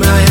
my